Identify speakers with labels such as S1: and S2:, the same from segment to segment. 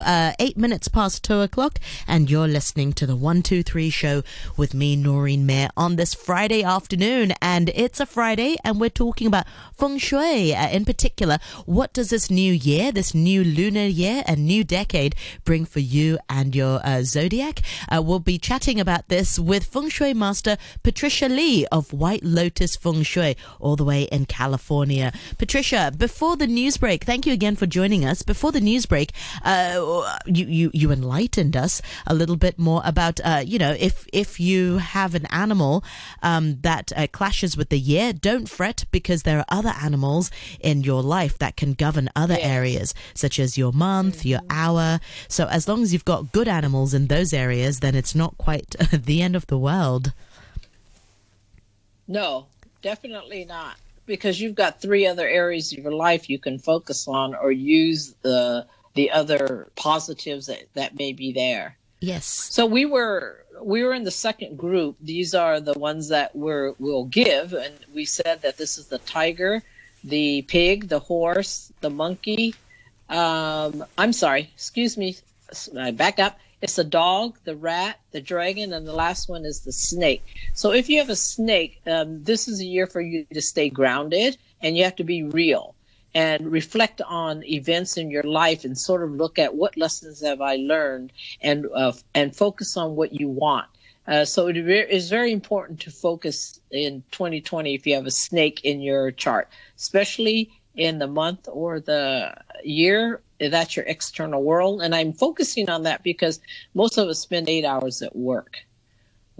S1: uh, eight minutes past two o'clock, and you're listening to the One Two Three Show with me, Noreen Mir, on this Friday afternoon. And it's a Friday, and we're talking about feng shui uh, in particular. What does this new year, this new lunar year, a new decade, bring for you and your uh, zodiac? Uh, we'll be chatting about this with feng shui master Patricia Lee of White Lotus Feng Shui, all the way in California. Patricia, before the news break, thank you again for joining us. Before the news break, you, you, you enlightened us a little bit more about, uh, you know, if, if you have an animal um, that uh, clashes with the year, don't fret because there are other animals in your life that can govern other yes. areas, such as your month, mm-hmm. your hour. So as long as you've got good animals in those areas, then it's not quite the end of the world.
S2: No, definitely not. Because you've got three other areas of your life you can focus on or use the the other positives that, that may be there.
S1: Yes.
S2: So we were we were in the second group. These are the ones that we're we'll give, and we said that this is the tiger, the pig, the horse, the monkey. Um, I'm sorry, excuse me. I back up. It's the dog, the rat, the dragon, and the last one is the snake. So if you have a snake, um, this is a year for you to stay grounded, and you have to be real and reflect on events in your life and sort of look at what lessons have I learned and uh, and focus on what you want. Uh, so it is very important to focus in 2020 if you have a snake in your chart, especially in the month or the year. That's your external world. And I'm focusing on that because most of us spend eight hours at work.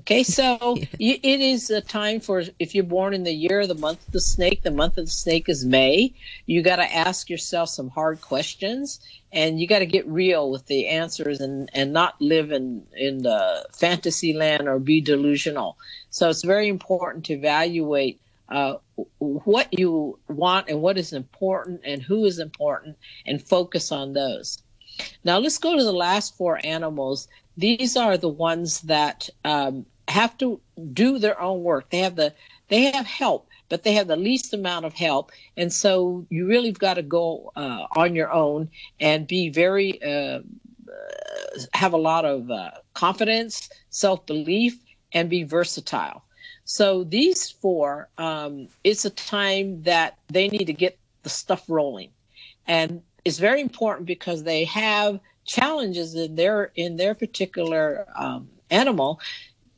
S2: Okay, so yeah. it is a time for if you're born in the year, the month of the snake, the month of the snake is May. You got to ask yourself some hard questions and you got to get real with the answers and, and not live in, in the fantasy land or be delusional. So it's very important to evaluate uh, what you want and what is important and who is important and focus on those. Now let's go to the last four animals these are the ones that um, have to do their own work. They have the they have help, but they have the least amount of help, and so you really've got to go uh, on your own and be very uh, have a lot of uh, confidence, self belief, and be versatile. So these four, um, it's a time that they need to get the stuff rolling, and it's very important because they have challenges in their in their particular um, animal,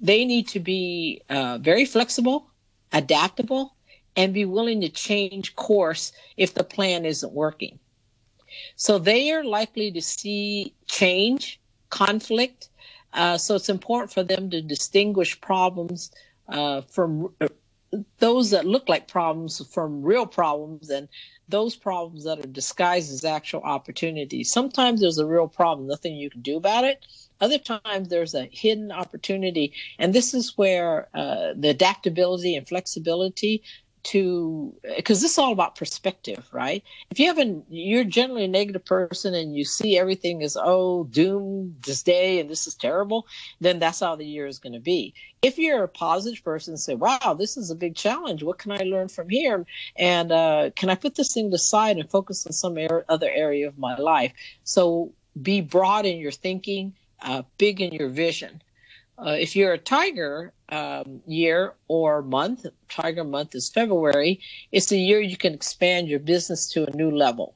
S2: they need to be uh, very flexible, adaptable, and be willing to change course if the plan isn't working. So they are likely to see change, conflict. Uh, so it's important for them to distinguish problems uh, from uh, those that look like problems from real problems and those problems that are disguised as actual opportunities. Sometimes there's a real problem, nothing you can do about it. Other times there's a hidden opportunity. And this is where uh, the adaptability and flexibility to because this is all about perspective right? If you haven't you're generally a negative person and you see everything as oh doom this day and this is terrible then that's how the year is going to be. If you're a positive person say wow this is a big challenge. What can i learn from here? And uh, can i put this thing aside and focus on some er- other area of my life? So be broad in your thinking uh, big in your vision uh, if you're a tiger um, year or month, tiger month is February, it's the year you can expand your business to a new level.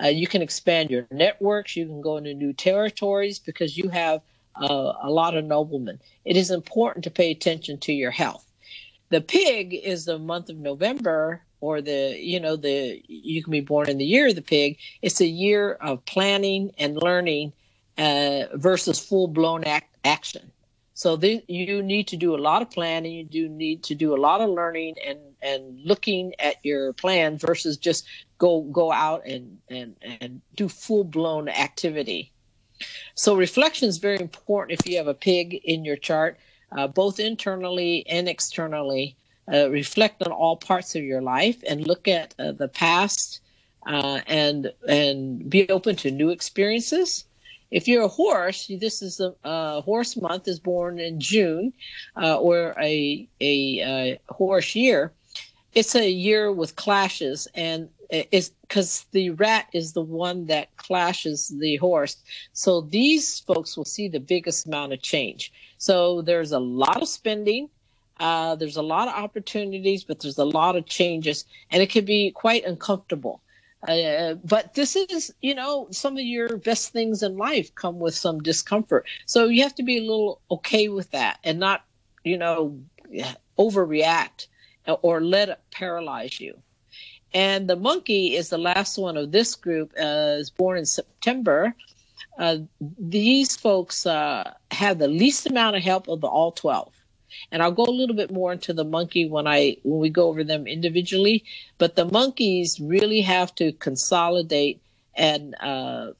S2: Uh, you can expand your networks, you can go into new territories because you have uh, a lot of noblemen. It is important to pay attention to your health. The pig is the month of November, or the you know the you can be born in the year of the pig. It's a year of planning and learning uh, versus full blown act- action. So you need to do a lot of planning. You do need to do a lot of learning and, and looking at your plan versus just go go out and and, and do full blown activity. So reflection is very important if you have a pig in your chart, uh, both internally and externally. Uh, reflect on all parts of your life and look at uh, the past uh, and and be open to new experiences if you're a horse, this is a uh, horse month is born in June, uh, or a a uh, horse year. It's a year with clashes, and is because the rat is the one that clashes the horse. So these folks will see the biggest amount of change. So there's a lot of spending. Uh, there's a lot of opportunities, but there's a lot of changes, and it can be quite uncomfortable. Uh, but this is, you know, some of your best things in life come with some discomfort. So you have to be a little okay with that and not, you know, overreact or let it paralyze you. And the monkey is the last one of this group, uh, is born in September. Uh, these folks uh, have the least amount of help of the all 12 and I'll go a little bit more into the monkey when I when we go over them individually. But the monkeys really have to consolidate and uh,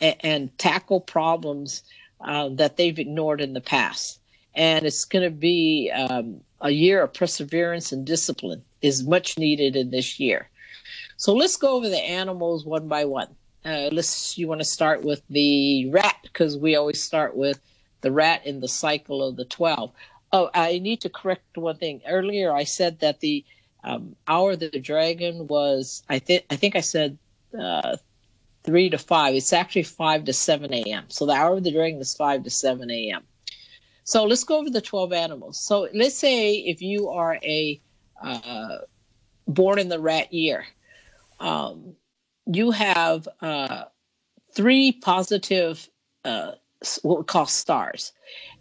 S2: and tackle problems uh, that they've ignored in the past. And it's going to be um, a year of perseverance and discipline is much needed in this year. So let's go over the animals one by one. Uh, let's. You want to start with the rat because we always start with the rat in the cycle of the twelve. Oh, I need to correct one thing. Earlier, I said that the um, hour of the dragon was. I think. I think I said uh, three to five. It's actually five to seven a.m. So the hour of the dragon is five to seven a.m. So let's go over the twelve animals. So let's say if you are a uh, born in the rat year, um, you have uh, three positive uh, what we call stars,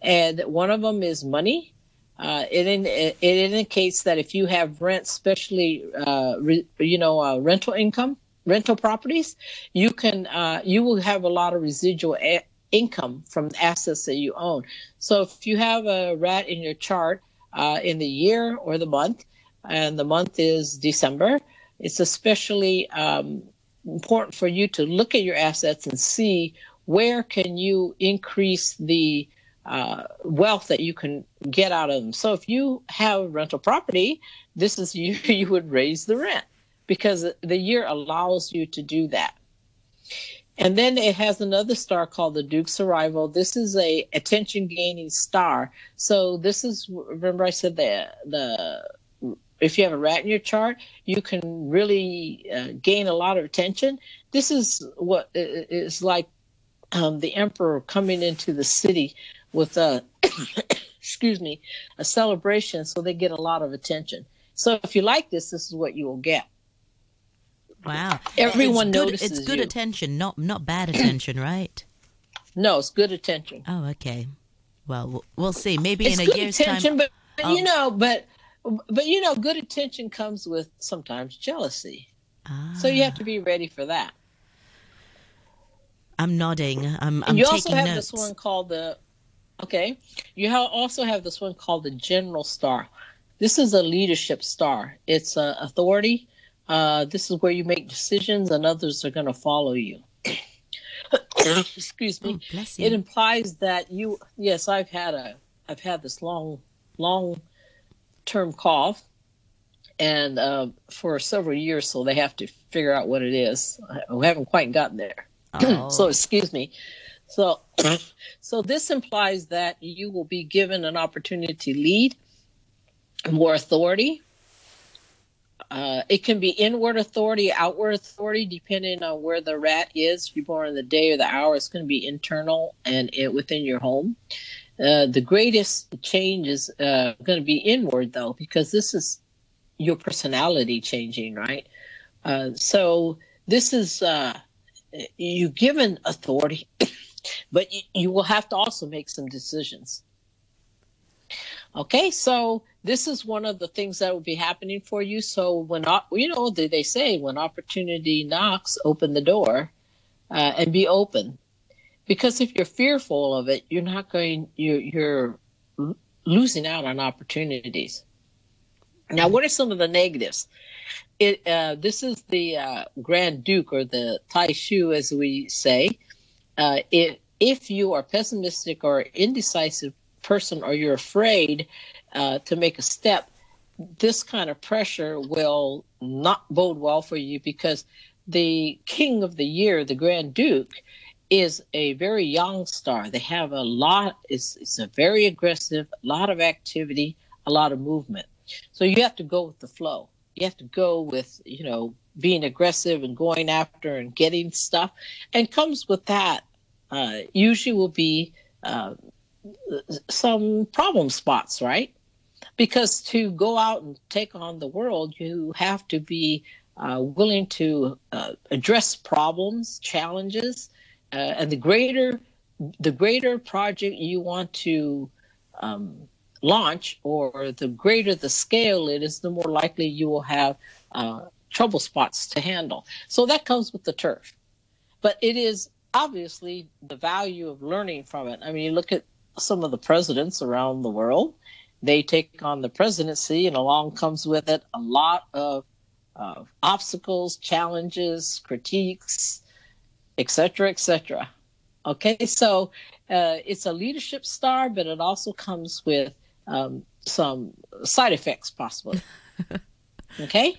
S2: and one of them is money. Uh, it, in, it, indicates that if you have rent, especially uh, re, you know uh, rental income, rental properties, you can uh, you will have a lot of residual a- income from assets that you own. So if you have a rat in your chart uh, in the year or the month, and the month is December, it's especially um, important for you to look at your assets and see where can you increase the uh, wealth that you can get out of them. So if you have rental property, this is you you would raise the rent because the year allows you to do that. And then it has another star called the Duke's Arrival. This is a attention gaining star. So this is remember I said that the if you have a rat in your chart, you can really uh, gain a lot of attention. This is what is like um, the emperor coming into the city with a excuse me a celebration so they get a lot of attention. So if you like this this is what you will get.
S1: Wow.
S2: Everyone
S1: it's good,
S2: notices
S1: it's good
S2: you.
S1: attention not not bad attention right?
S2: No it's good attention.
S1: Oh okay. Well we'll see. Maybe
S2: it's
S1: in a year's time
S2: but, but
S1: oh.
S2: you know but but you know good attention comes with sometimes jealousy.
S1: Ah,
S2: so you have to be ready for that
S1: i'm nodding i'm, I'm
S2: you
S1: taking
S2: also have
S1: notes
S2: this one called the Okay. You ha- also have this one called the General Star. This is a leadership star. It's uh, authority. Uh, this is where you make decisions and others are going to follow you. Excuse me.
S1: Oh, you.
S2: It implies that you. Yes, I've had a. I've had this long, long term cough, and uh, for several years, so they have to figure out what it is. We haven't quite gotten there.
S1: Oh.
S2: so excuse me. So, so this implies that you will be given an opportunity to lead, more authority. Uh, it can be inward authority, outward authority, depending on where the rat is. If you're born in the day or the hour, it's going to be internal and it, within your home. Uh, the greatest change is uh, going to be inward, though, because this is your personality changing, right? Uh, so this is uh, you given authority but you, you will have to also make some decisions. Okay, so this is one of the things that will be happening for you. So when you know they say when opportunity knocks, open the door uh, and be open, because if you're fearful of it, you're not going. You're, you're losing out on opportunities. Now, what are some of the negatives? It uh, this is the uh, Grand Duke or the Tai Sui, as we say. Uh, if you are pessimistic or indecisive person or you're afraid uh, to make a step, this kind of pressure will not bode well for you because the king of the year, the Grand Duke, is a very yang star. They have a lot, it's, it's a very aggressive, a lot of activity, a lot of movement. So you have to go with the flow. You have to go with, you know, being aggressive and going after and getting stuff. And comes with that, uh, usually will be uh, some problem spots, right? Because to go out and take on the world, you have to be uh, willing to uh, address problems, challenges, uh, and the greater the greater project you want to um, launch, or the greater the scale it is, the more likely you will have uh, trouble spots to handle. So that comes with the turf. But it is obviously the value of learning from it. I mean, you look at some of the presidents around the world, they take on the presidency, and along comes with it a lot of obstacles, challenges, critiques, etc., etc. Okay, so uh, it's a leadership star, but it also comes with um, some side effects, possibly. okay.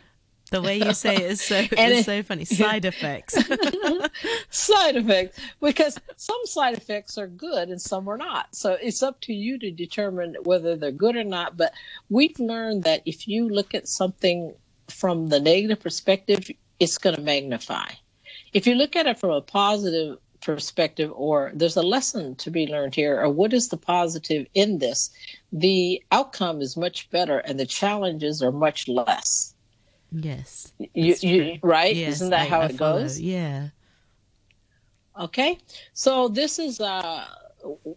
S1: The way you say it is so is it, so funny. Side effects.
S2: side effects, because some side effects are good and some are not. So it's up to you to determine whether they're good or not. But we've learned that if you look at something from the negative perspective, it's going to magnify. If you look at it from a positive perspective, or there's a lesson to be learned here, or what is the positive in this, the outcome is much better and the challenges are much less.
S1: Yes.
S2: You, you right?
S1: Yes,
S2: Isn't that
S1: I,
S2: how
S1: I
S2: it
S1: follow.
S2: goes?
S1: Yeah.
S2: Okay. So this is uh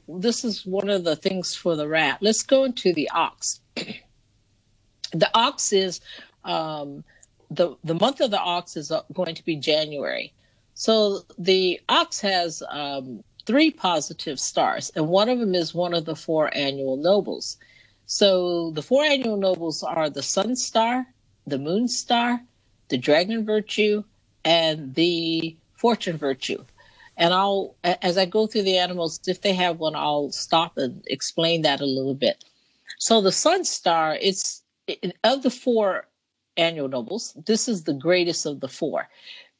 S2: this is one of the things for the rat. Let's go into the ox. the ox is um the the month of the ox is uh, going to be January. So the ox has um, three positive stars, and one of them is one of the four annual nobles. So the four annual nobles are the sun star, the moon star, the dragon virtue, and the fortune virtue. And I'll, as I go through the animals, if they have one, I'll stop and explain that a little bit. So the sun star, it's of the four annual nobles, this is the greatest of the four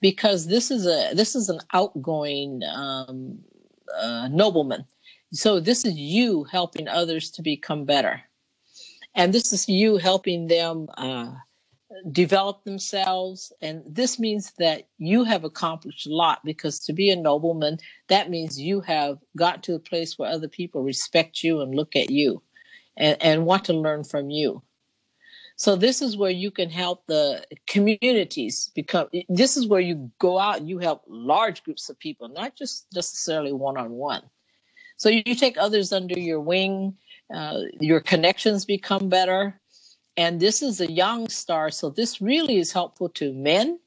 S2: because this is a this is an outgoing um, uh, nobleman. So this is you helping others to become better, and this is you helping them uh, develop themselves. And this means that you have accomplished a lot because to be a nobleman, that means you have got to a place where other people respect you and look at you, and, and want to learn from you. So this is where you can help the communities become. This is where you go out and you help large groups of people, not just necessarily one on one. So you, you, take others under your wing. Uh, your connections become better, and this is a yang star. So this really is helpful to men,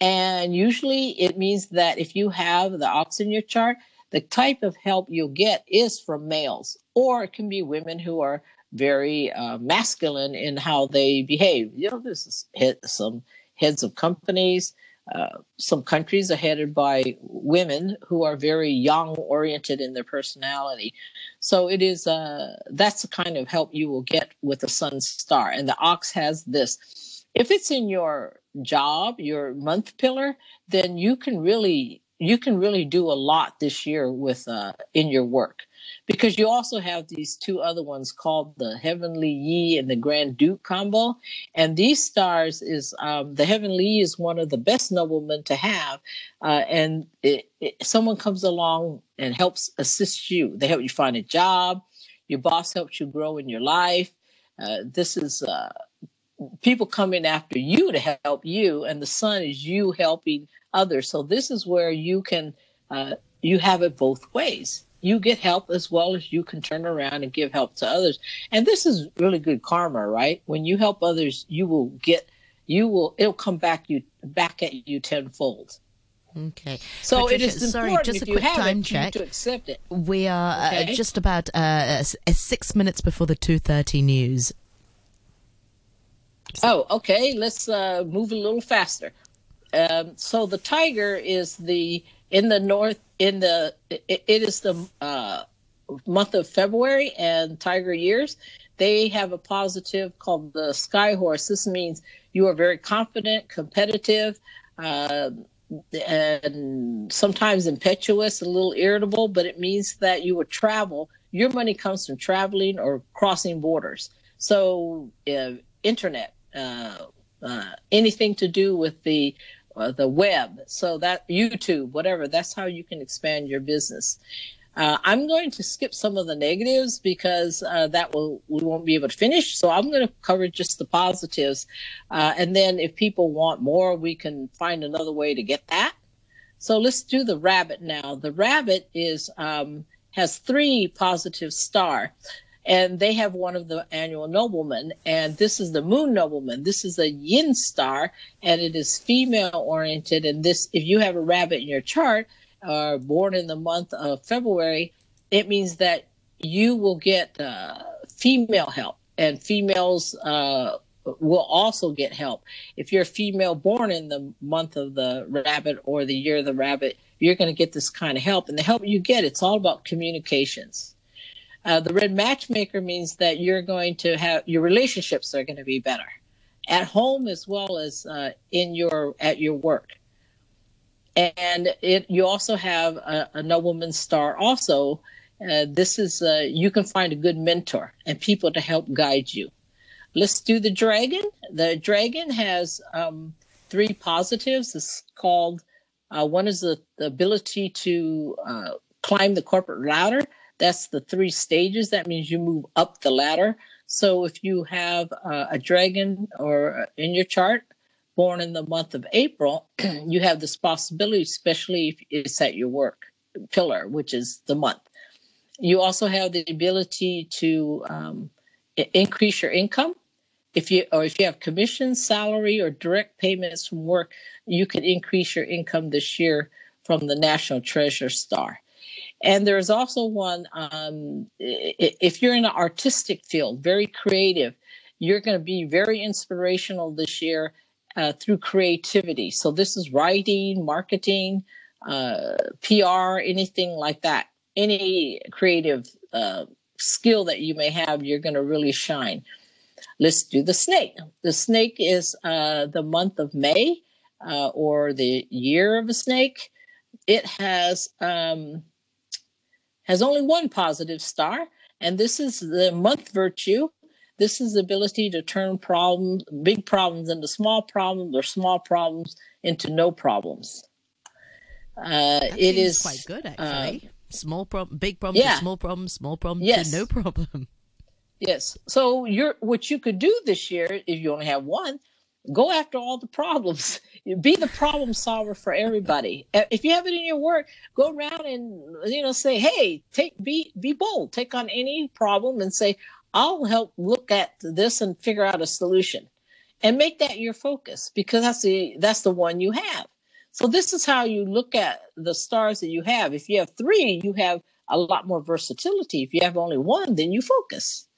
S2: and usually it means that if you have the ox in your chart, the type of help you'll get is from males, or it can be women who are very uh, masculine in how they behave. You know, this is head, some heads of companies. Uh, some countries are headed by women who are very yang oriented in their personality. So it is uh, that's the kind of help you will get with the sun star. And the ox has this. If it's in your job, your month pillar, then you can really you can really do a lot this year with uh, in your work because you also have these two other ones called the Heavenly Yi and the Grand Duke combo. And these stars is um, the Heavenly Yi is one of the best noblemen to have. Uh, and it, it, someone comes along and helps assist you. They help you find a job. Your boss helps you grow in your life. Uh, this is uh, people coming after you to help you, and the sun is you helping others. So this is where you can uh, you have it both ways you get help as well as you can turn around and give help to others. And this is really good karma, right? When you help others, you will get, you will, it'll come back you back at you tenfold.
S1: Okay.
S2: So
S1: Patricia,
S2: it is
S1: sorry,
S2: important
S1: just a quick time
S2: it,
S1: check.
S2: to accept it.
S1: We are
S2: Okay.
S1: uh, just about uh, uh, six minutes before the two thirty news.
S2: Oh, okay. Let's uh, move a little faster. Um, so the tiger is the in the north in the it, it is the uh, month of February and tiger years. They have a positive called the sky horse. This means you are very confident, competitive, uh, and sometimes impetuous, a little irritable. But it means that you will travel. Your money comes from traveling or crossing borders. So, uh, internet, uh, uh, anything to do with the uh, the web. So that YouTube, whatever, that's how you can expand your business. Uh, I'm going to skip some of the negatives because uh, that will we won't be able to finish. So I'm going to cover just the positives, uh, and then if people want more, we can find another way to get that. So let's do the rabbit now. The rabbit is um, has three positive star, and they have one of the annual noblemen, and this is the moon nobleman. This is a yin star, and it is female oriented. And this, if you have a rabbit in your chart are born in the month of February, it means that you will get uh, female help, and females uh, will also get help. If you're a female born in the month of the rabbit or the year of the rabbit, you're going to get this kind of help. And the help you get, it's all about communications. Uh, the red matchmaker means that you're going to have your relationships are going to be better at home as well as uh, in your at your work. And it you also have a, a nobleman star also. Uh, this is uh, you can find a good mentor and people to help guide you. Let's do the dragon. The dragon has um, three positives. It's called uh, one is the, the ability to climb the corporate ladder that's the three stages that means you move up the ladder so if you have uh, a dragon or uh, in your chart born in the month of April, you have this possibility, especially if it's at your work pillar, which is the month. You also have the ability to um, increase your income. If you or if you have commission, salary, or direct payments from work, you could increase your income this year from the National Treasure Star. And there's also one, um, if you're in an artistic field, very creative, you're going to be very inspirational this year uh, through creativity. So this is writing, marketing, uh, PR, anything like that. Any creative uh, skill that you may have, you're going to really shine. Let's do the snake. The snake is uh, the month of May uh, or the year of a snake. It has um, has only one positive star, and this is the month virtue this is the ability to turn problems, big problems into small problems or small problems into no problems.
S1: Uh, it is quite good, actually. Uh, small problem, big problem yeah. small problem, small problem yes. to no problem.
S2: Yes. So you're what you could do this year if you only have one, go after all the problems. Be the problem solver for everybody. Uh, if you have it in your work, go around and you know say, "Hey, take be be bold. Take on any problem and say, I'll help look at this and figure out a solution and make that your focus because that's the that's the one you have. So this is how you look at the stars that you have. If you have 3, you have a lot more versatility. If you have only one, then you focus.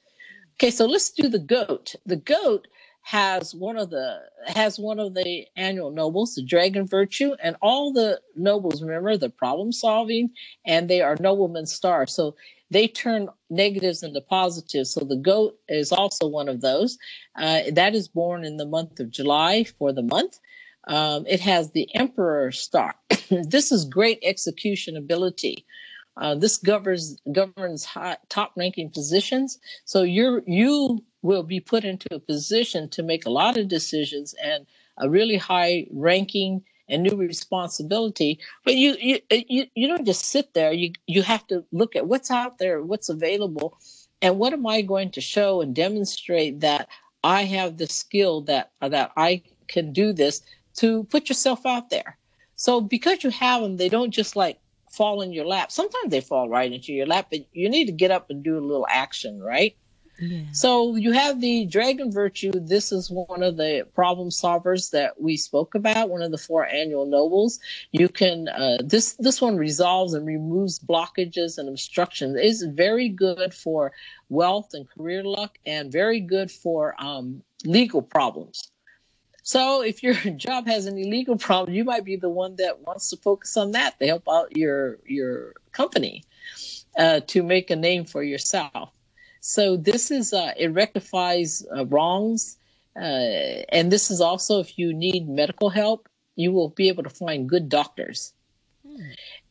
S2: Okay, so let's do the goat. The goat has one of the has one of the annual nobles, the dragon virtue, and all the nobles remember the problem solving, and they are nobleman stars. So they turn negatives into positives. So the goat is also one of those. Uh, that is born in the month of July for the month. Um, it has the emperor star. this is great execution ability. Uh, this governs governs top ranking positions. So you're you will be put into a position to make a lot of decisions and a really high ranking and new responsibility. But you you you, you don't just sit there. You you have to look at what's out there, what's available, and what am I going to show and demonstrate that I have the skill that that I can do this to put yourself out there. So because you have them, they don't just like fall in your lap. Sometimes they fall right into your lap, but you need to get up and do a little action, right? So you have the dragon virtue. This is one of the problem solvers that we spoke about. One of the four annual nobles. You can uh, this this one resolves and removes blockages and obstructions. It's very good for wealth and career luck, and very good for um, legal problems. So if your job has any legal problem, you might be the one that wants to focus on that to help out your your company uh, to make a name for yourself. So this is uh, it rectifies uh, wrongs, uh, and this is also if you need medical help, you will be able to find good doctors. Hmm.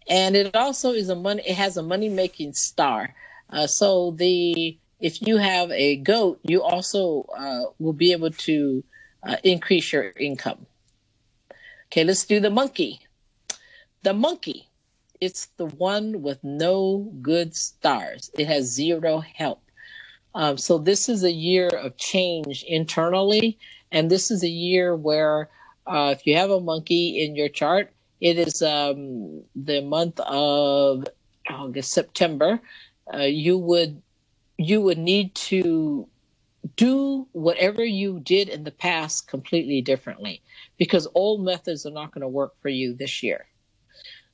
S2: And it also is a money. It has a money making star. Uh, so the if you have a goat, you also uh, will be able to uh, increase your income. Okay, let's do the monkey. The monkey, it's the one with no good stars. It has zero help. Um, so this is a year of change internally, and this is a year where uh, if you have a monkey in your chart, it is um, the month of August, September. Uh, you would you would need to do whatever you did in the past completely differently because old methods are not going to work for you this year.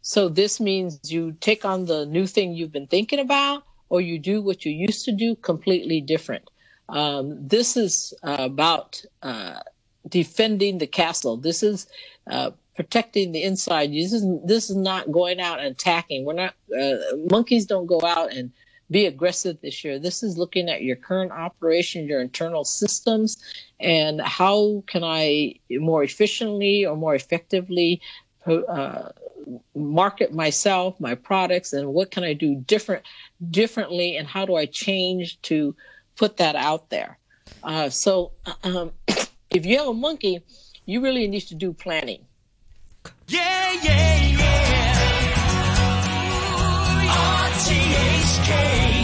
S2: So this means you take on the new thing you've been thinking about or you do what you used to do completely different. Um, this is uh, about uh, defending the castle. This is uh, protecting the inside. This is this is not going out and attacking. We're not uh, monkeys don't go out and be aggressive this year. This is looking at your current operation, your internal systems, and how can I more efficiently or more effectively uh, market myself, my products, and what can I do different differently, and how do I change to put that out there? Uh, so, um, if you have a monkey, you really need to do planning. Yeah, yeah, yeah.
S1: RTHK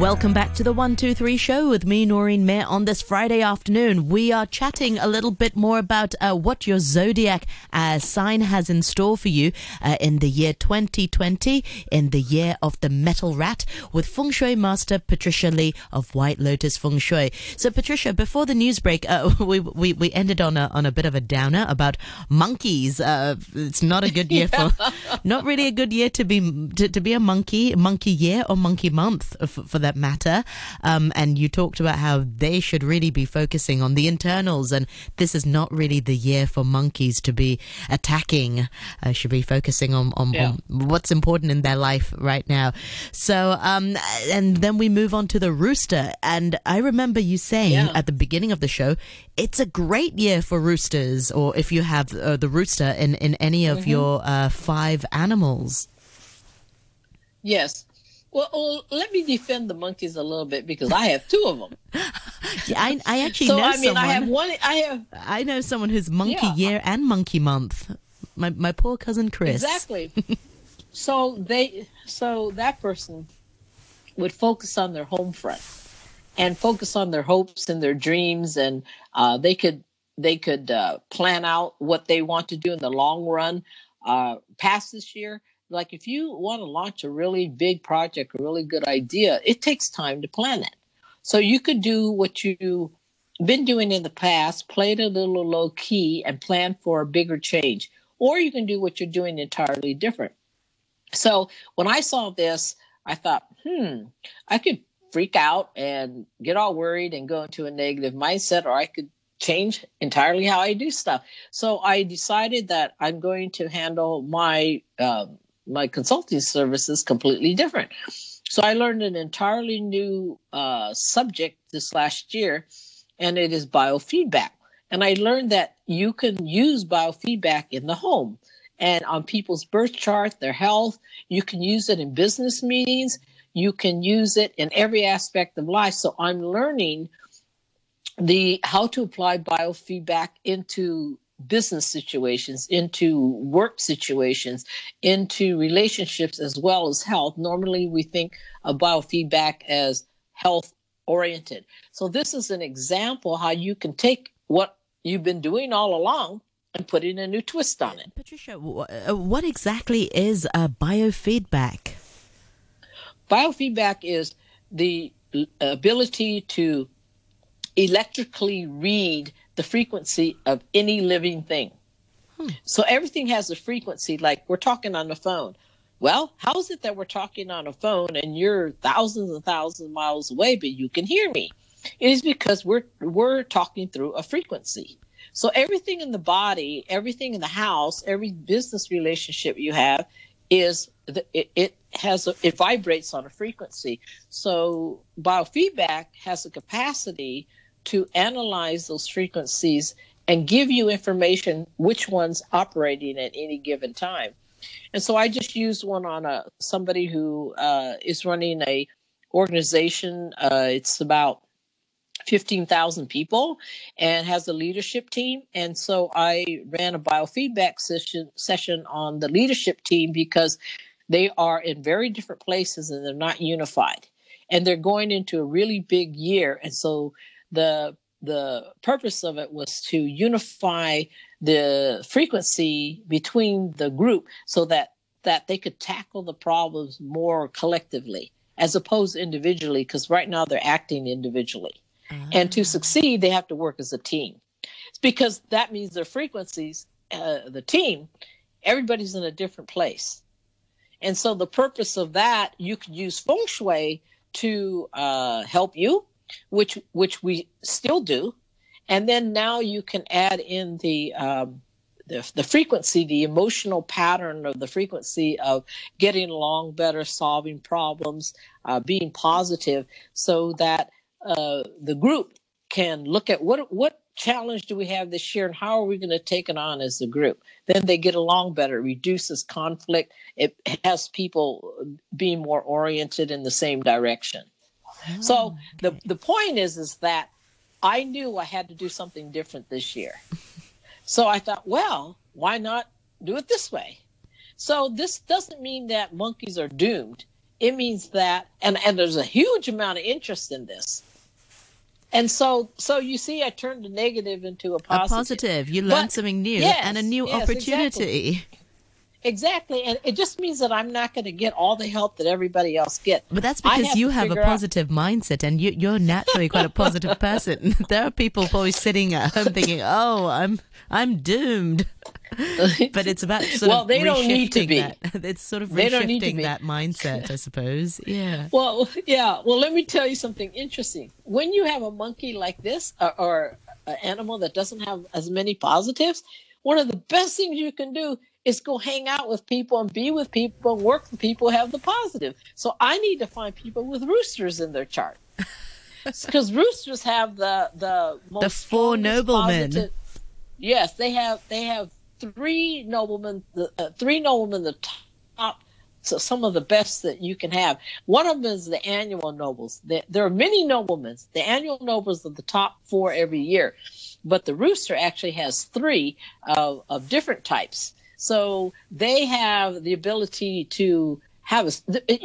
S1: Welcome back to the 123 show with me, Noreen Mir. On this Friday afternoon, we are chatting a little bit more about uh, what your zodiac uh, sign has in store for you uh, in the year 2020, in the year of the metal rat, with Feng Shui master Patricia Lee of White Lotus Feng Shui. So, Patricia, before the news break, uh, we, we, we ended on a, on a bit of a downer about monkeys. Uh, it's not a good year yeah. for, not really a good year to be, to, to be a monkey, monkey year or monkey month for, for that that matter. Um, and you talked about how they should really be focusing on the internals, and this is not really the year for monkeys to be attacking. Uh, should be focusing on, on, yeah. on, what's important in their life right now. So, um, and then we move on to the rooster. And I remember you saying yeah. at the beginning of the show, it's a great year for roosters, or if you have uh, the rooster in, in any of mm-hmm. your uh, five animals.
S2: Yes. Well, well, let me defend the monkeys a little bit because I have two of them.
S1: yeah, I, I actually so, know I mean, someone.
S2: I have one. I have.
S1: I know someone who's monkey yeah. year and monkey month. My my poor cousin Chris.
S2: Exactly. so they, so that person would focus on their home front and focus on their hopes and their dreams, and uh, they could they could uh, plan out what they want to do in the long run. Uh, past this year, like if you want to launch a really big project, a really good idea, it takes time to plan it. So you could do what you've been doing in the past, play it a little low key and plan for a bigger change. Or you can do what you're doing entirely different. So when I saw this, I thought, hmm, I could freak out and get all worried and go into a negative mindset, or I could change entirely how I do stuff. So I decided that I'm going to handle my um, my consulting services completely different. So I learned an entirely new uh, subject this last year, and it is biofeedback. And I learned that you can use biofeedback in the home and on people's birth chart, their health. You can use it in business meetings. You can use it in every aspect of life. So I'm learning the how to apply biofeedback into business situations, into work situations, into relationships as well as health. Normally, we think of biofeedback as health oriented. So, this is an example how you can take what you've been doing all along and put in a new twist on it.
S1: Patricia, uh, what exactly is a biofeedback?
S2: Biofeedback is the ability to electrically read the frequency of any living thing. Hmm. So everything has a frequency, like we're talking on the phone. Well, how is it that we're talking on a phone and you're thousands and thousands of miles away, but you can hear me? It is because we're we're talking through a frequency. So everything in the body, everything in the house, every business relationship you have is it, it has a, it vibrates on a frequency. So biofeedback has a capacity to analyze those frequencies and give you information which one's operating at any given time. And so I just used one on a somebody who uh, is running a organization. Uh, it's about 15,000 people and has a leadership team. And so I ran a biofeedback session, session on the leadership team because they are in very different places and they're not unified. And they're going into a really big year. And so the the purpose of it was to unify the frequency between the group so that that they could tackle the problems more collectively as opposed to individually because right now they're acting individually and to succeed, they have to work as a team. It's because that means their frequencies, uh, the team, everybody's in a different place. And so the purpose of that, you could use feng shui to uh, help you, which which we still do. And then now you can add in the um, the, the frequency, the emotional pattern of the frequency of getting along better, solving problems, uh, being positive, so that uh, the group can look at what what challenge do we have this year and how are we going to take it on as a group then they get along better reduces conflict it has people being more oriented in the same direction oh, so okay. the the point is is that i knew i had to do something different this year. So i thought well why not do it this way? So this doesn't mean that monkeys are doomed. It means that and and there's a huge amount of interest in this. And so so you see i turned a negative into a positive.
S1: A positive. You learned but, something new yes, and a new yes, opportunity.
S2: exactly. Exactly. and it just means that i'm not going to get all the help that everybody else gets
S1: but that's because have you have a positive out... mindset and you, you're naturally quite a positive person there are people always sitting at home thinking oh i'm i'm doomed but it's about sort
S2: well,
S1: of
S2: they don't need to be.
S1: That. It's sort of reshifting that mindset, I suppose. Yeah.
S2: Well, yeah. Well, let me tell you something interesting. When you have a monkey like this, or, or an animal that doesn't have as many positives, one of the best things you can do is go hang out with people and be with people and work with people have the positive. So I need to find people with roosters in their chart. Because roosters have the the most
S1: the four noblemen. Positive,
S2: yes, they have they have three noblemen, the uh, three noblemen, the top, so some of the best that you can have. One of them is the annual nobles. There, there are many noblemen. The annual nobles are the top four every year, but the rooster actually has three of, of different types. So they have the ability to have a.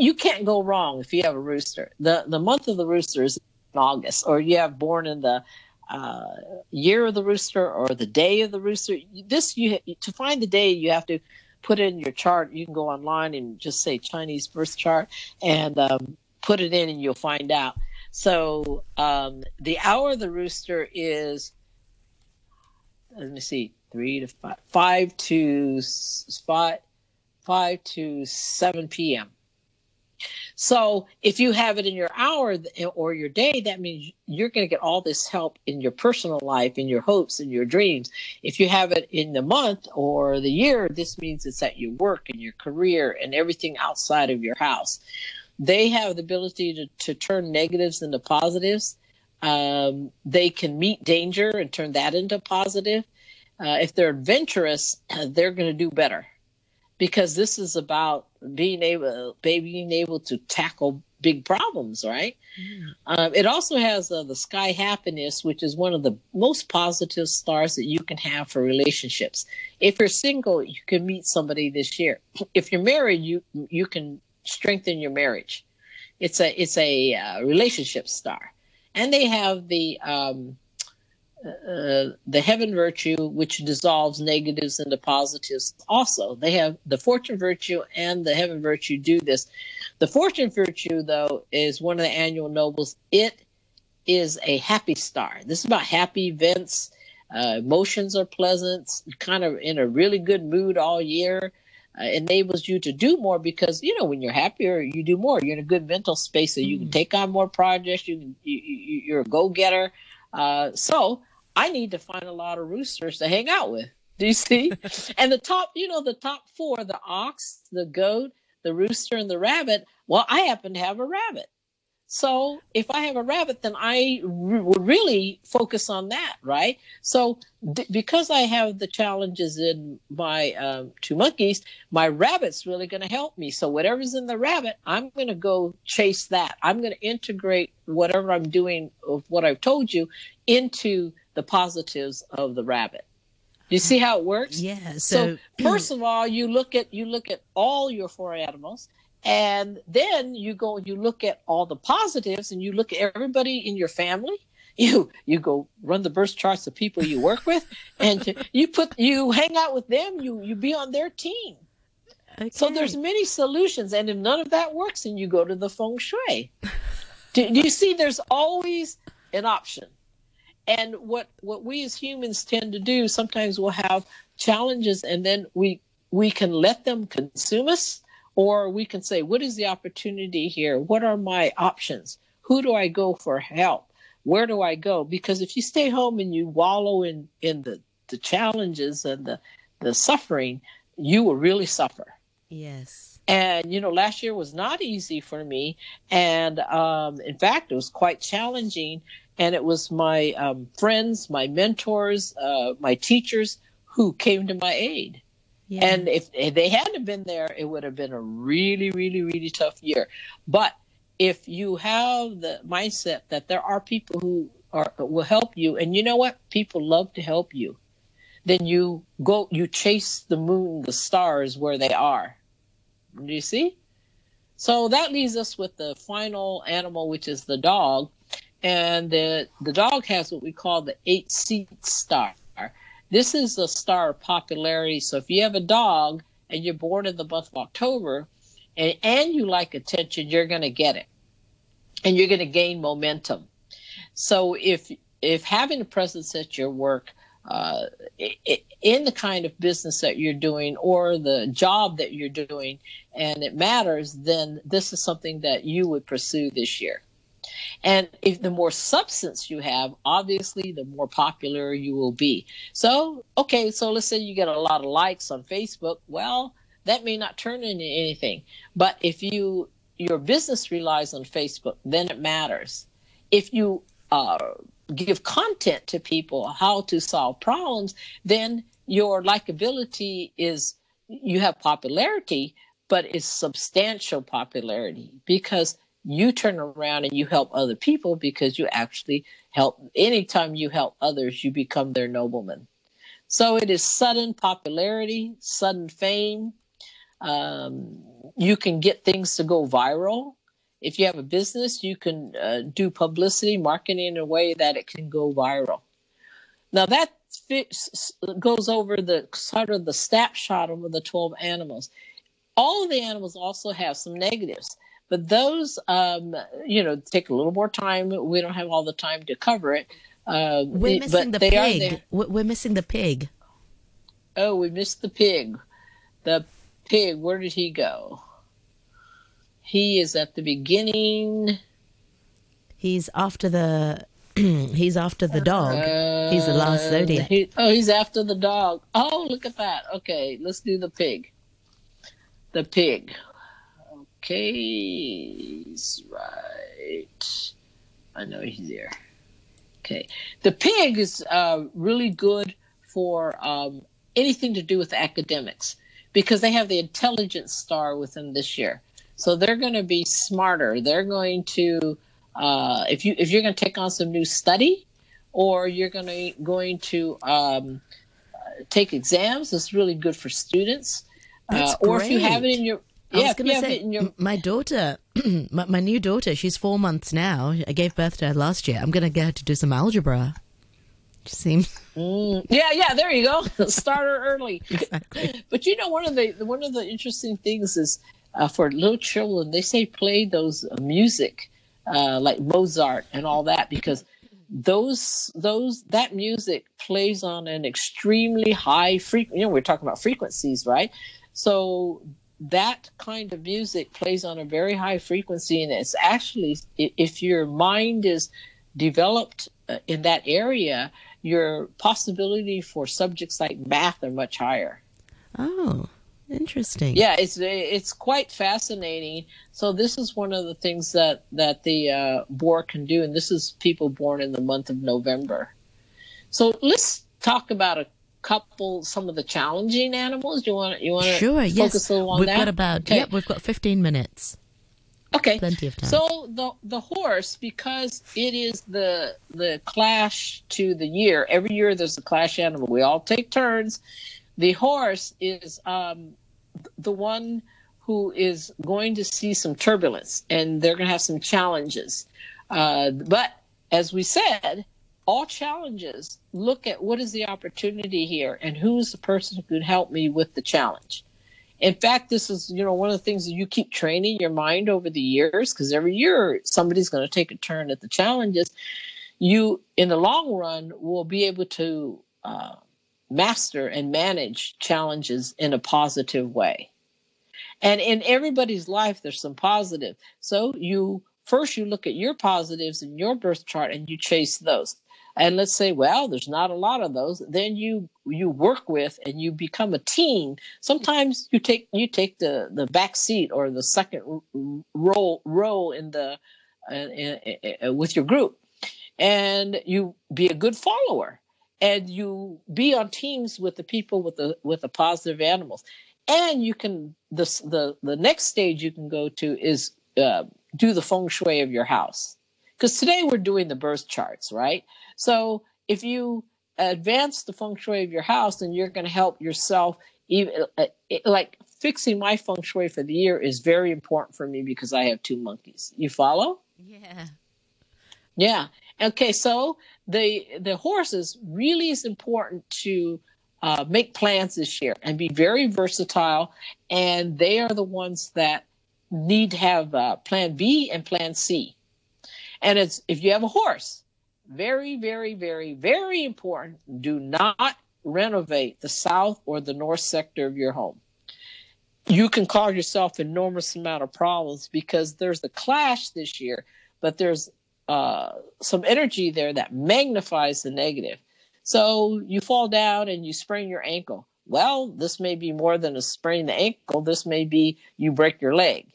S2: You can't go wrong if you have a rooster. the The month of the rooster is in August, or you have born in the uh, year of the rooster or the day of the rooster. This you to find the day you have to put in your chart. You can go online and just say Chinese birth chart and um, put it in, and you'll find out. So um, the hour of the rooster is let me see three to five, five to five, five to seven p.m. So if you have it in your hour or your day, that means you're going to get all this help in your personal life, in your hopes, and your dreams. If you have it in the month or the year, this means it's at your work and your career and everything outside of your house. They have the ability to, to turn negatives into positives. Um, they can meet danger and turn that into positive. Uh, if they're adventurous, they're going to do better. Because this is about being able being able to tackle big problems right? Mm. um, it also has uh, the sky happiness which is one of the most positive stars that you can have for relationships. If you're single you can meet somebody this year. If you're married you you can strengthen your marriage. It's a it's a uh, relationship star. And they have the um, uh, the heaven virtue, which dissolves negatives into positives. Also, they have the fortune virtue and the heaven virtue do this. The fortune virtue, though, is one of the annual nobles. It is a happy star. This is about happy events. Uh, emotions are pleasant. kind of in a really good mood all year. Uh, enables you to do more because you know when you're happier you do more you're in a good mental space so you can mm. take on more projects you can you, you, you're a go-getter uh, so I need to find a lot of roosters to hang out with. Do you see? and the top, you know, the top four the ox, the goat, the rooster, and the rabbit. Well, I happen to have a rabbit. So if I have a rabbit, then I r- would really focus on that, right? So th- because I have the challenges in my um, two monkeys, my rabbit's really going to help me. So whatever's in the rabbit, I'm going to go chase that. I'm going to integrate whatever I'm doing of what I've told you into the positives of the rabbit. You see how it works?
S1: Yeah.
S2: So
S1: So,
S2: first of all, you look at you look at all your four animals, and then you go and you look at all the positives, and you look at everybody in your family. You you go run the birth charts of people you work with, and you put you hang out with them. You you be on their team.
S1: Okay.
S2: So there's many solutions, and if none of that works, then you go to the feng shui. do, do you see? There's always an option. And what what we as humans tend to do, sometimes we'll have challenges, and then we we can let them consume us, or we can say, what is the opportunity here? What are my options? Who do I go for help? Where do I go? Because if you stay home and you wallow in in the the challenges and the the suffering, you will really suffer
S1: yes.
S2: and you know last year was not easy for me and um, in fact it was quite challenging and it was my um, friends my mentors uh, my teachers who came to my aid.
S1: Yeah.
S2: and if, if they hadn't been there it would have been a really really really tough year. But if you have the mindset that there are people who are will help you and you know what? People love to help you. Then you go you chase the moon the stars where they are. Do you see? So that leaves us with the final animal which is the dog and the the dog has what we call the eight seat star. This is a star of popularity. So if you have a dog and you're born in the month of october and, and you like attention you're going to get it. And you're going to gain momentum. So if if having a presence at your work uh, in the kind of business that you're doing or the job that you're doing and it matters then this is something that you would pursue this year and if the more substance you have obviously the more popular you will be. So okay so let's say you get a lot of likes on facebook. Well that may not turn into anything. But if you your business relies on facebook then it matters. If you uh, give content to people how to solve problems, then your likability is you have popularity, but it's substantial popularity because you turn around and you help other people because you actually help. Anytime you help others, you become their nobleman. So it is sudden popularity, sudden fame. Um, you can get things to go viral if you have a business, you can uh, do publicity, marketing in a way that it can go viral. Now that goes over the sort of the snapshot over the 12 animals. All of the animals also have some negatives, but those, um, you know, take a little more time. We don't have all the time to cover it. Uh,
S1: We're missing the pig. We're we're missing the pig.
S2: Oh, we missed the pig. The pig, where did he go? He is at the beginning.
S1: He's after the. he's after the dog. he's the last
S2: Uh,
S1: zodiac.
S2: he- oh, he's after the dog. Oh, look at that. Okay, let's do the pig. The pig. Okay, he's right. I know he's there. Okay, the pig is uh, really good for um, anything to do with academics because they have the intelligence star with them this year. So they're going to be smarter. They're going to uh, if you if you're going to take on some new study, or you're going to going to um, take exams. It's really good for students. Uh, or if you have it in your
S1: I
S2: yeah,
S1: was going to say, my daughter, my, my new daughter, she's four months now. I gave birth to her last year. I'm going to get her to do some algebra. She seems
S2: Mm, yeah, yeah. There you go. Start her early.
S1: exactly.
S2: But you know, one of the one of the interesting things is uh, for little children, they say play those uh, music uh, like Mozart and all that because those those that music plays on an extremely high frequency. You know, we're talking about frequencies, right? So that kind of music plays on a very high frequency, and it's actually if your mind is developed uh, in that area, your possibility for subjects like math are much higher.
S1: Oh, Interesting.
S2: Yeah, it's it's quite fascinating. So this is one of the things that that the uh, boar can do, and this is people born in the month of November. So let's talk about a couple, some of the challenging animals. Do you want you want to
S1: Sure.
S2: focus
S1: Yes.
S2: a little on that?
S1: We've got about
S2: Okay.
S1: yep. We've got fifteen minutes.
S2: Okay.
S1: Plenty of time.
S2: So the the horse, because it is the the clash to the year. Every year there's a clash animal. We all take turns. The horse is um, the one who is going to see some turbulence, and they're going to have some challenges. Uh, but as we said, all challenges. Look at what is the opportunity here, and who's the person who can help me with the challenge. In fact this is you know one of the things that you keep training your mind over the years because every year somebody's going to take a turn at the challenges. You in the long run will be able to uh, master and manage challenges in a positive way. And in everybody's life there's some positive. So you first you look at your positives in your birth chart and you chase those and let's say well there's not a lot of those then you you work with and you become a team sometimes you take you take the the back seat or the second role row in the uh, in, in, with your group. And you be a good follower. And you be on teams with the people with the with the positive animals. And you can the the the next stage you can go to is uh, do the feng shui of your house because today we're doing the birth charts right so if you advance the feng shui of your house, then you're going to help yourself. Even uh, like fixing my feng shui for the year is very important for me because I have two monkeys. You follow?
S1: Yeah.
S2: Yeah. Okay. So the the horses really is important to uh, make plans this year and be very versatile, and they are the ones that need to have uh, Plan B and Plan C. And it's if you have a horse, very, very, very, very important. Do not renovate the south or the north sector of your home. You can cause yourself enormous amount of problems because there's the clash this year, but there's uh, some energy there that magnifies the negative. So you fall down and you sprain your ankle. Well, this may be more than a sprain the ankle. This may be you break your leg.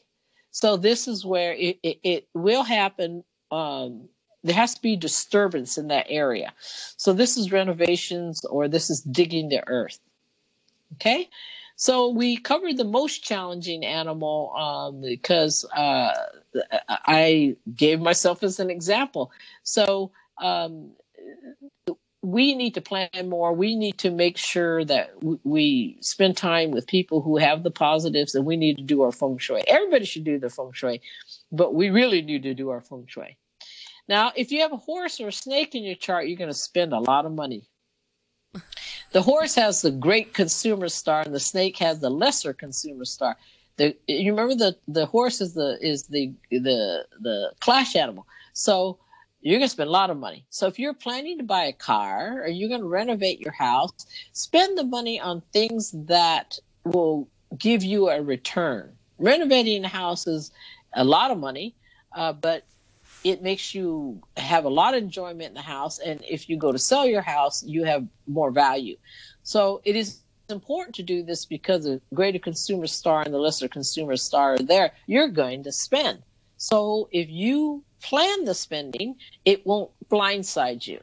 S2: So this is where it, it, it will happen. Um, there has to be disturbance in that area. So this is renovations or this is digging the earth. Okay. So we covered the most challenging animal um, because uh, I gave myself as an example. So um, we need to plan more. We need to make sure that we spend time with people who have the positives, and we need to do our feng shui. Everybody should do the feng shui, but we really need to do our feng shui. Now, if you have a horse or a snake in your chart, you're going to spend a lot of money. The horse has the great consumer star, and the snake has the lesser consumer star. The, you remember the the horse is the is the the the clash animal. So you're going to spend a lot of money. So if you're planning to buy a car or you're going to renovate your house, spend the money on things that will give you a return. Renovating a house is a lot of money, uh, but it makes you have a lot of enjoyment in the house. And if you go to sell your house, you have more value. So it is important to do this because the greater consumer star and the lesser consumer star are there. You're going to spend. So if you plan the spending, it won't blindside you.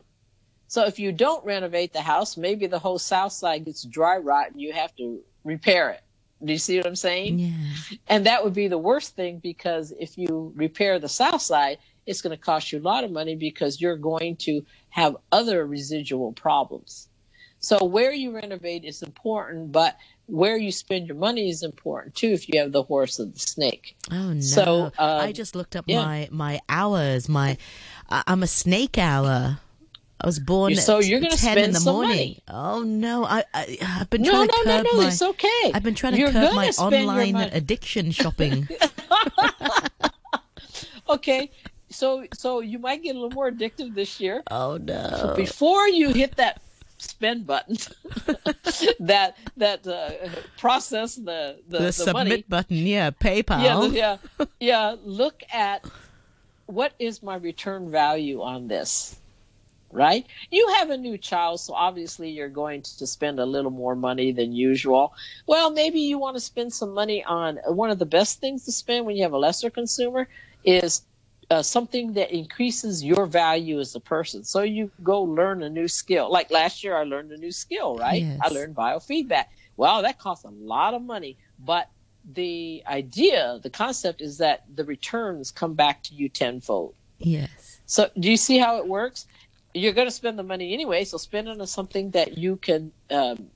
S2: So if you don't renovate the house, maybe the whole south side gets dry rot and you have to repair it. Do you see what I'm saying?
S1: Yeah.
S2: And that would be the worst thing because if you repair the south side, it's going to cost you a lot of money because you're going to have other residual problems. So where you renovate is important, but where you spend your money is important too if you have the horse or the snake.
S1: Oh no!
S2: So, um,
S1: I just looked up
S2: yeah.
S1: my my hours. My I'm a snake hour. I was born
S2: So
S1: at
S2: you're gonna
S1: 10 in the morning.
S2: money.
S1: Oh no! I, I I've been
S2: No,
S1: trying
S2: no,
S1: to
S2: no,
S1: curb
S2: no,
S1: my.
S2: it's okay.
S1: I've been trying to
S2: You're
S1: curb my online addiction shopping.
S2: Okay, so so you might get a little more addictive this year.
S1: oh no!
S2: before you hit that spend button that that uh, process the the,
S1: the,
S2: the
S1: submit
S2: money
S1: button, yeah, PayPal.
S2: yeah yeah yeah look at what is my return value on this right? You have a new child, so obviously you're going to spend a little more money than usual. Well, maybe you want to spend some money on one of the best things to spend when you have a lesser consumer is uh, something that increases your value as a person. So you go learn a new skill. Like last year, I learned a new skill, right?
S1: Yes.
S2: I learned biofeedback. Well, that costs a lot of money, but the idea, the concept is that the returns come back to you tenfold.
S1: Yes.
S2: So do you see how it works? You're going to spend the money anyway, so spend it on something that you can. Um,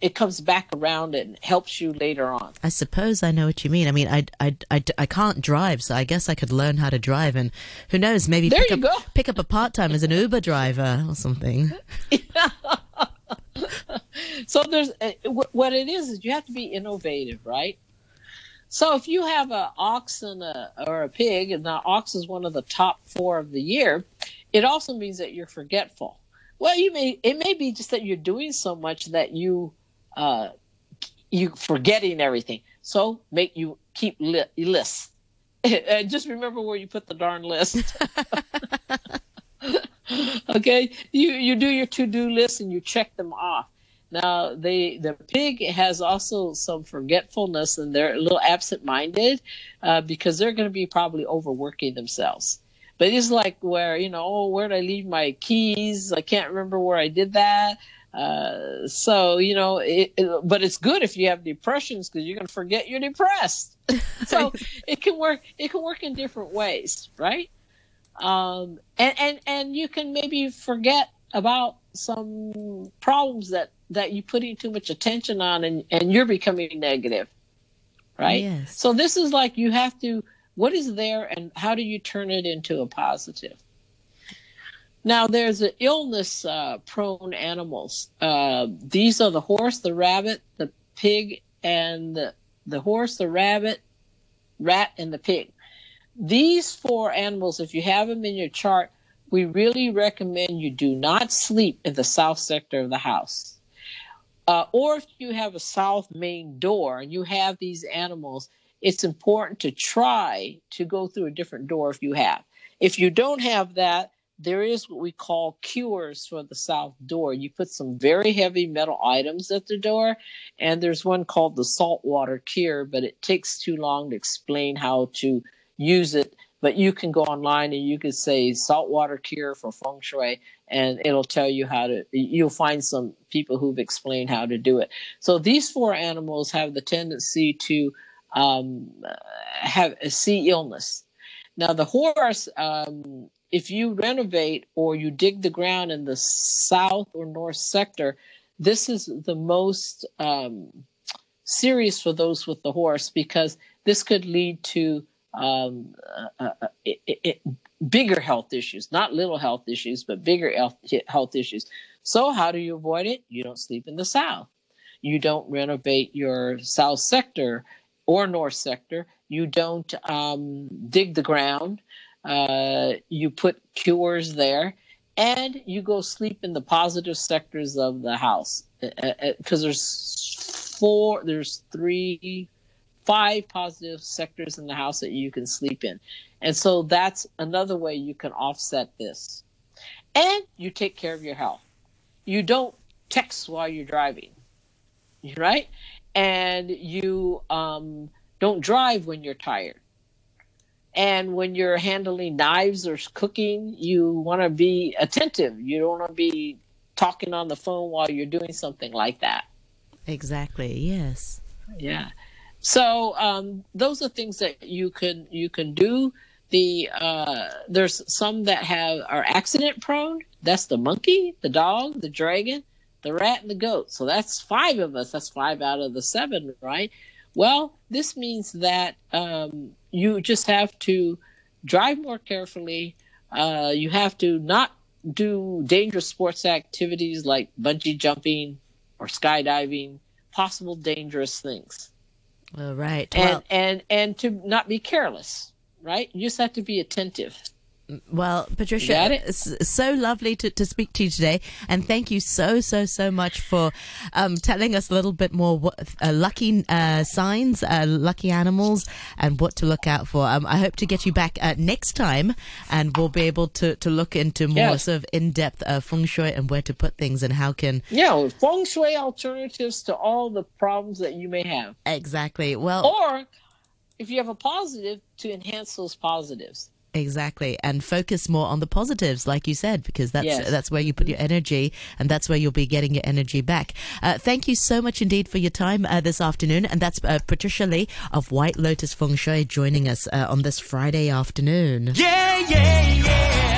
S2: it comes back around and helps you later on.
S1: I suppose I know what you mean. I mean, I, I, I, I can't drive, so I guess I could learn how to drive, and who knows, maybe
S2: There
S1: pick up
S2: go.
S1: pick up a part time as an Uber driver or something.
S2: so there's uh, what it is is you have to be innovative, right? So if you have a ox and a or a pig, and now ox is one of the top four of the year, it also means that you're forgetful. Well, you may it may be just that you're doing so much that you uh, you forgetting everything. So make you keep li- lists. and just remember where you put the darn list. okay, you you do your to do list and you check them off. Now the the pig has also some forgetfulness and they're a little absent minded uh, because they're going to be probably overworking themselves. But it's like where you know, oh, where did I leave my keys? I can't remember where I did that. Uh, so you know, it, it, but it's good if you have depressions because you're going to forget you're depressed. so it can work. It can work in different ways, right? Um, and and and you can maybe forget about some problems that that you're putting too much attention on, and and you're becoming negative, right?
S1: Yes.
S2: So this is like you have to. What is there, and how do you turn it into a positive? Now, there's an illness uh, prone animals. Uh, these are the horse, the rabbit, the pig, and the, the horse, the rabbit, rat, and the pig. These four animals, if you have them in your chart, we really recommend you do not sleep in the south sector of the house. Uh, or if you have a south main door and you have these animals, it's important to try to go through a different door if you have. If you don't have that, there is what we call cures for the south door. You put some very heavy metal items at the door, and there's one called the saltwater cure, but it takes too long to explain how to use it. But you can go online and you can say saltwater cure for feng shui, and it'll tell you how to. You'll find some people who've explained how to do it. So these four animals have the tendency to um, have see illness. Now the horse, um, if you renovate or you dig the ground in the south or north sector, this is the most um, serious for those with the horse because this could lead to um, uh, uh, it, it, bigger health issues, not little health issues, but bigger health, health issues. So, how do you avoid it? You don't sleep in the south. You don't renovate your south sector or north sector. You don't um, dig the ground. Uh, you put cures there, and you go sleep in the positive sectors of the house because there's four, there's three, five positive sectors in the house that you can sleep in, and so that's another way you can offset this. And you take care of your health. You don't text while you're driving, right? And you um, don't drive when you're tired. And when you're handling knives or cooking, you want to be attentive. You don't want to be talking on the phone while you're doing something like that.
S1: Exactly. Yes.
S2: Yeah. So um, those are things that you can you can do. The uh, there's some that have are accident prone. That's the monkey, the dog, the dragon, the rat, and the goat. So that's five of us. That's five out of the seven, right? Well, this means that um, you just have to drive more carefully. Uh, you have to not do dangerous sports activities like bungee jumping or skydiving, possible dangerous things.
S1: All right.
S2: And
S1: Well,
S2: and and to not be careless, right? You just have to be attentive.
S1: Well, Patricia,
S2: it?
S1: it's so lovely to, to speak to you today. And thank you so, so, so much for um, telling us a little bit more what, uh, lucky uh, signs, uh, lucky animals, and what to look out for. Um, I hope to get you back uh, next time and we'll be able to, to look into more
S2: Yes.
S1: sort of in depth uh, feng shui and where to put things and how can.
S2: Yeah, feng shui alternatives to all the problems that you may have.
S1: Exactly. Well,
S2: Or if you have a positive, to enhance those positives.
S1: Exactly, and focus more on the positives, like you said, because that's
S2: Yes.
S1: that's where you put your energy, and that's where you'll be getting your energy back. Uh, thank you so much indeed for your time uh, this afternoon, and that's uh, Patricia Lee of White Lotus Feng Shui joining us uh, on this Friday afternoon.
S3: Yeah, yeah, yeah.